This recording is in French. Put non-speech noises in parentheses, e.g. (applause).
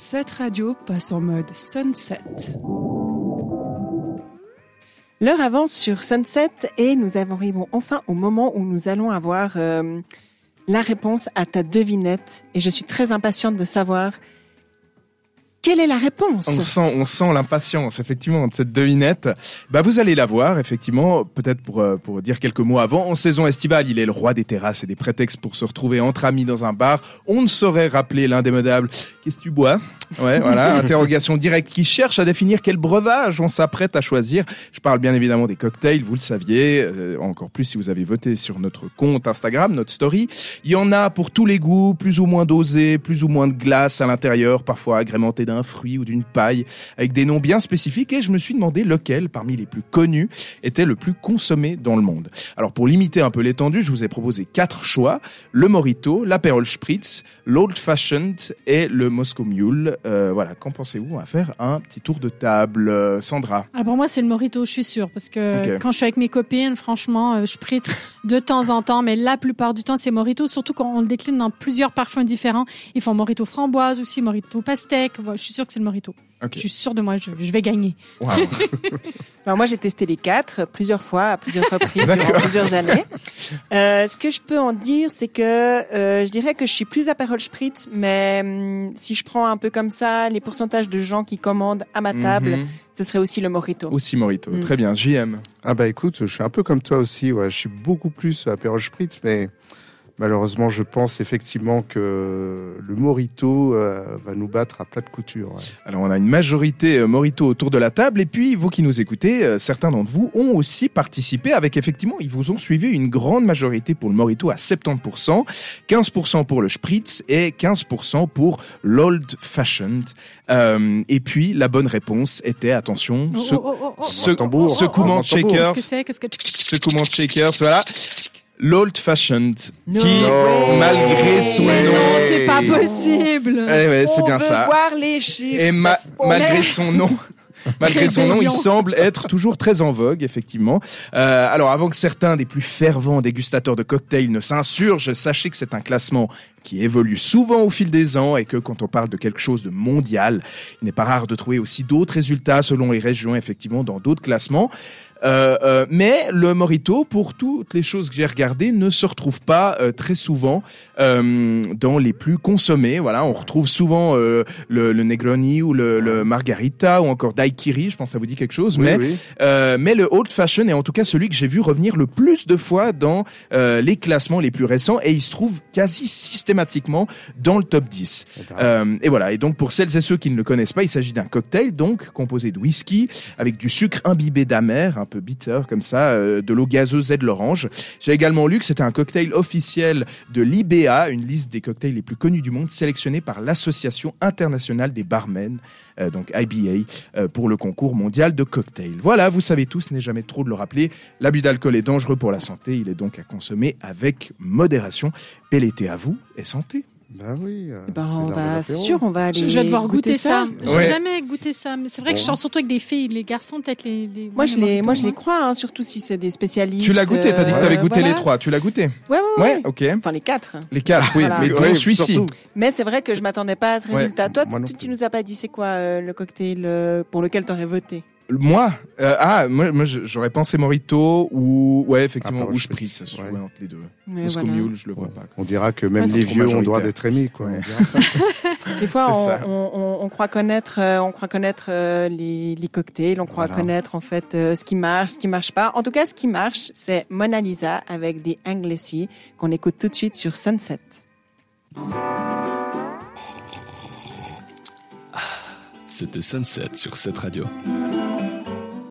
Cette radio passe en mode sunset. L'heure avance sur Sunset et nous arrivons enfin au moment où nous allons avoir euh, la réponse à ta devinette. Et je suis très impatiente de savoir quelle est la réponse? On sent, on sent l'impatience, effectivement, de cette devinette. Bah, vous allez la voir, effectivement, peut-être pour, euh, pour dire quelques mots avant. En saison estivale, il est le roi des terrasses et des prétextes pour se retrouver entre amis dans un bar. On ne saurait rappeler l'indémodable. Qu'est-ce que tu bois? Ouais, voilà, interrogation directe qui cherche à définir quel breuvage on s'apprête à choisir. Je parle bien évidemment des cocktails, vous le saviez, euh, encore plus si vous avez voté sur notre compte Instagram, notre story. Il y en a pour tous les goûts, plus ou moins dosés, plus ou moins de glace à l'intérieur, parfois agrémenté d'un fruit ou d'une paille, avec des noms bien spécifiques, et je me suis demandé lequel, parmi les plus connus, était le plus consommé dans le monde. Alors pour limiter un peu l'étendue, je vous ai proposé quatre choix, le Morito, l'Aperol Spritz, l'Old Fashioned et le Moscow Mule. Euh, voilà, qu'en pensez-vous On va faire un petit tour de table. Euh, Sandra? Alors pour moi, c'est le Morito, je suis sûre, parce que quand je suis avec mes copines, franchement, euh, je spritz de temps en temps, mais la plupart du temps, c'est Morito, surtout quand on le décline dans plusieurs parfums différents. Ils font Morito framboise aussi, Morito pastèque. Je suis sûre que c'est le Morito. Je suis sûre de moi, je, je vais gagner. Wow. (laughs) Alors moi, j'ai testé les quatre plusieurs fois, à plusieurs (laughs) reprises, durant plusieurs années. (laughs) Euh, ce que je peux en dire, c'est que euh, je dirais que je suis plus Aperol Spritz, mais hum, si je prends un peu comme ça les pourcentages de gens qui commandent à ma table, Mhm. ce serait aussi le Morito. Aussi Morito. Mm. Très bien. JM. Ah bah écoute, je suis un peu comme toi aussi. Ouais. Je suis beaucoup plus Aperol Spritz, mais malheureusement, je pense effectivement que le Morito euh, va nous battre à plat de couture. ouais. Alors on a une majorité euh, Morito autour de la table et puis vous qui nous écoutez, euh, certains d'entre vous ont aussi participé avec effectivement, ils vous ont suivi une grande majorité pour le Morito à 70%, 15% pour le Spritz et 15% pour l'Old Fashioned. Euh, et puis la bonne réponse était, attention, Oh, ce, oh, oh, ce, tambour. secouement de tambour. shakers, Qu'est-ce que c'est? Qu'est-ce que secouement de shakers, voilà. L'Old Fashioned, No qui, way. malgré son Mais nom, non, c'est pas possible. Eh ouais, c'est On bien veut ça. voir les chiffres. Et ma- c'est faux. malgré son nom. (laughs) Malgré son nom, il semble être toujours très en vogue, effectivement. Euh, alors, avant que certains des plus fervents dégustateurs de cocktails ne s'insurgent, sachez que c'est un classement qui évolue souvent au fil des ans et que quand on parle de quelque chose de mondial, il n'est pas rare de trouver aussi d'autres résultats selon les régions, effectivement, dans d'autres classements. Euh, euh, mais le Morito, pour toutes les choses que j'ai regardées, ne se retrouve pas euh, très souvent euh, dans les plus consommés. Voilà, on retrouve souvent euh, le, le Negroni ou le, le Margarita ou encore Daiquiri. Je pense que ça vous dit quelque chose. Oui, mais oui. euh, mais le Old Fashion est en tout cas celui que j'ai vu revenir le plus de fois dans euh, les classements les plus récents et il se trouve quasi systématiquement dans le top 10. Euh, et voilà. Et donc pour celles et ceux qui ne le connaissent pas, il s'agit d'un cocktail donc composé de whisky avec du sucre imbibé d'amer, un peu bitter comme ça, euh, de l'eau gazeuse et de l'orange. J'ai également lu que c'était un cocktail officiel de l'IBA, une liste des cocktails les plus connus du monde, sélectionnés par l'Association internationale des barmen, euh, donc IBA, pour le concours mondial de cocktails. Voilà, vous savez tous, n'est jamais trop de le rappeler, l'abus d'alcool est dangereux pour la santé, il est donc à consommer avec modération. Bel été à vous et santé. Bah oui. euh, Ben, c'est on l'heure de va, c'est sûr, on va aller. Je, je vais devoir goûter, ça. J'ai Ouais. jamais goûté ça, mais c'est vrai que je sors surtout avec des filles, les garçons peut-être les. les Moi, je les moi, je les hein. crois, hein, surtout si c'est des spécialistes. Tu l'as goûté, t'as dit que t'avais euh, goûté voilà. les trois, tu l'as goûté Ouais, ouais, ouais. Ouais, ok. Enfin, les quatre. Les quatre, oui, Voilà. mais dont Ouais, celui-ci. Mais c'est vrai que je m'attendais pas à ce Ouais. résultat. Toi, tu, tu nous as pas dit c'est quoi euh, le cocktail pour lequel t'aurais voté? Moi, euh, ah, moi, moi j'aurais pensé Morito ou ouais effectivement Aperol ou Spritz, Spritz, ça se ouais. jouait entre les deux. Mais Moscow voilà. Mule, je le vois pas. On dira que même les vieux ont droit d'être émis, quoi. Ouais. On dira ça. (laughs) Des fois, on, ça. on, on, on croit connaître, euh, on croit connaître euh, les, les cocktails, on croit Voilà. connaître en fait euh, ce qui marche, ce qui marche pas. En tout cas, ce qui marche, c'est Mona Lisa avec des Anglesi qu'on écoute tout de suite sur Sunset. C'était Sunset sur cette radio.